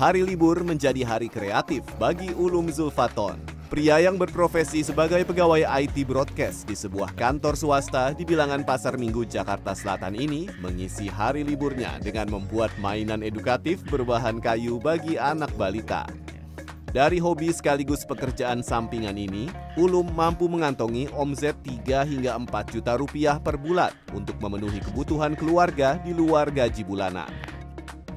hari libur menjadi hari kreatif bagi Ulum Zulfaton. Pria yang berprofesi sebagai pegawai IT broadcast di sebuah kantor swasta di bilangan Pasar Minggu Jakarta Selatan ini mengisi hari liburnya dengan membuat mainan edukatif berbahan kayu bagi anak balita. Dari hobi sekaligus pekerjaan sampingan ini, Ulum mampu mengantongi omzet 3 hingga 4 juta rupiah per bulan untuk memenuhi kebutuhan keluarga di luar gaji bulanan.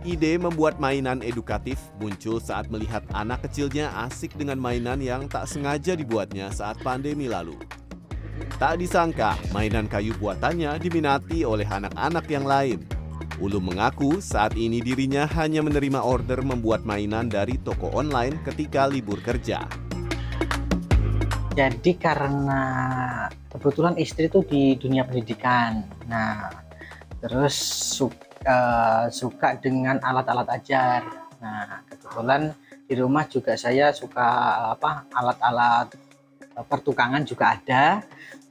Ide membuat mainan edukatif muncul saat melihat anak kecilnya asik dengan mainan yang tak sengaja dibuatnya saat pandemi lalu. Tak disangka, mainan kayu buatannya diminati oleh anak-anak yang lain. Ulum mengaku saat ini dirinya hanya menerima order membuat mainan dari toko online ketika libur kerja. Jadi karena kebetulan istri itu di dunia pendidikan. Nah, terus uh, suka dengan alat-alat ajar. Nah, kebetulan di rumah juga saya suka apa alat-alat eh, pertukangan juga ada.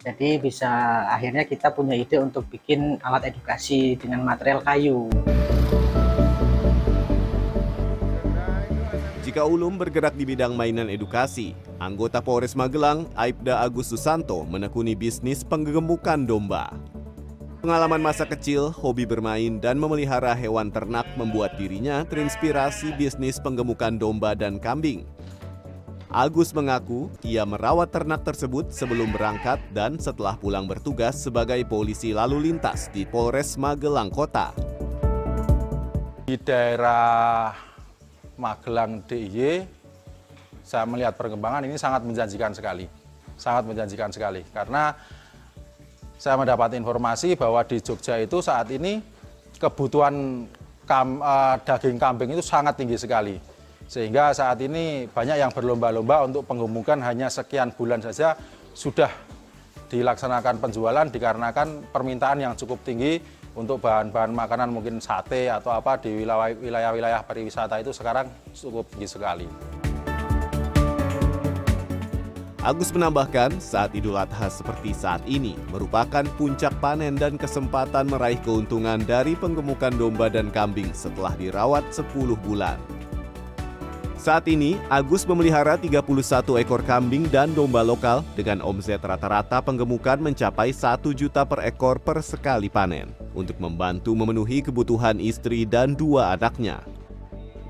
Jadi bisa akhirnya kita punya ide untuk bikin alat edukasi dengan material kayu. Jika Ulum bergerak di bidang mainan edukasi, anggota Polres Magelang, Aibda Agus Susanto menekuni bisnis penggemukan domba. Pengalaman masa kecil, hobi bermain, dan memelihara hewan ternak membuat dirinya terinspirasi bisnis penggemukan domba dan kambing. Agus mengaku ia merawat ternak tersebut sebelum berangkat dan setelah pulang bertugas sebagai polisi lalu lintas di Polres Magelang Kota. Di daerah Magelang DIY, saya melihat perkembangan ini sangat menjanjikan sekali. Sangat menjanjikan sekali karena saya mendapat informasi bahwa di Jogja itu saat ini kebutuhan kam, uh, daging kambing itu sangat tinggi sekali. Sehingga saat ini banyak yang berlomba-lomba untuk penggemukan hanya sekian bulan saja sudah dilaksanakan penjualan dikarenakan permintaan yang cukup tinggi untuk bahan-bahan makanan mungkin sate atau apa di wilayah-wilayah pariwisata itu sekarang cukup tinggi sekali. Agus menambahkan, saat Idul Adha seperti saat ini merupakan puncak panen dan kesempatan meraih keuntungan dari penggemukan domba dan kambing setelah dirawat 10 bulan. Saat ini, Agus memelihara 31 ekor kambing dan domba lokal dengan omset rata-rata penggemukan mencapai 1 juta per ekor per sekali panen untuk membantu memenuhi kebutuhan istri dan dua anaknya.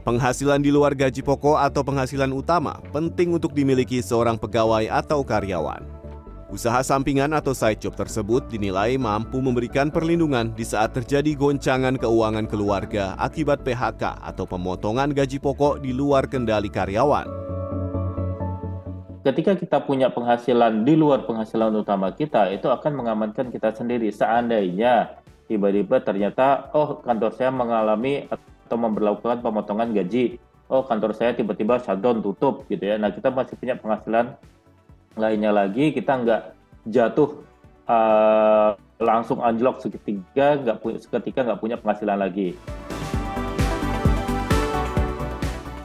Penghasilan di luar gaji pokok atau penghasilan utama penting untuk dimiliki seorang pegawai atau karyawan. Usaha sampingan atau side job tersebut dinilai mampu memberikan perlindungan di saat terjadi goncangan keuangan keluarga akibat PHK atau pemotongan gaji pokok di luar kendali karyawan. Ketika kita punya penghasilan di luar penghasilan utama kita, itu akan mengamankan kita sendiri. Seandainya tiba-tiba ternyata, oh kantor saya mengalami atau memperlakukan pemotongan gaji. Oh, kantor saya tiba-tiba shutdown tutup gitu ya. Nah, kita masih punya penghasilan lainnya lagi, kita nggak jatuh uh, langsung anjlok seketika, nggak punya seketika nggak punya penghasilan lagi.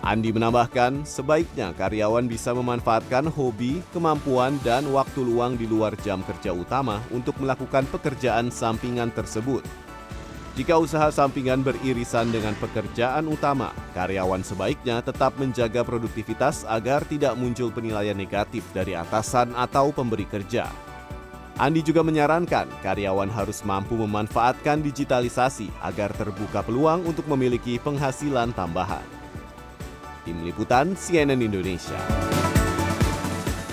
Andi menambahkan, sebaiknya karyawan bisa memanfaatkan hobi, kemampuan, dan waktu luang di luar jam kerja utama untuk melakukan pekerjaan sampingan tersebut jika usaha sampingan beririsan dengan pekerjaan utama, karyawan sebaiknya tetap menjaga produktivitas agar tidak muncul penilaian negatif dari atasan atau pemberi kerja. Andi juga menyarankan karyawan harus mampu memanfaatkan digitalisasi agar terbuka peluang untuk memiliki penghasilan tambahan. Tim Liputan CNN Indonesia.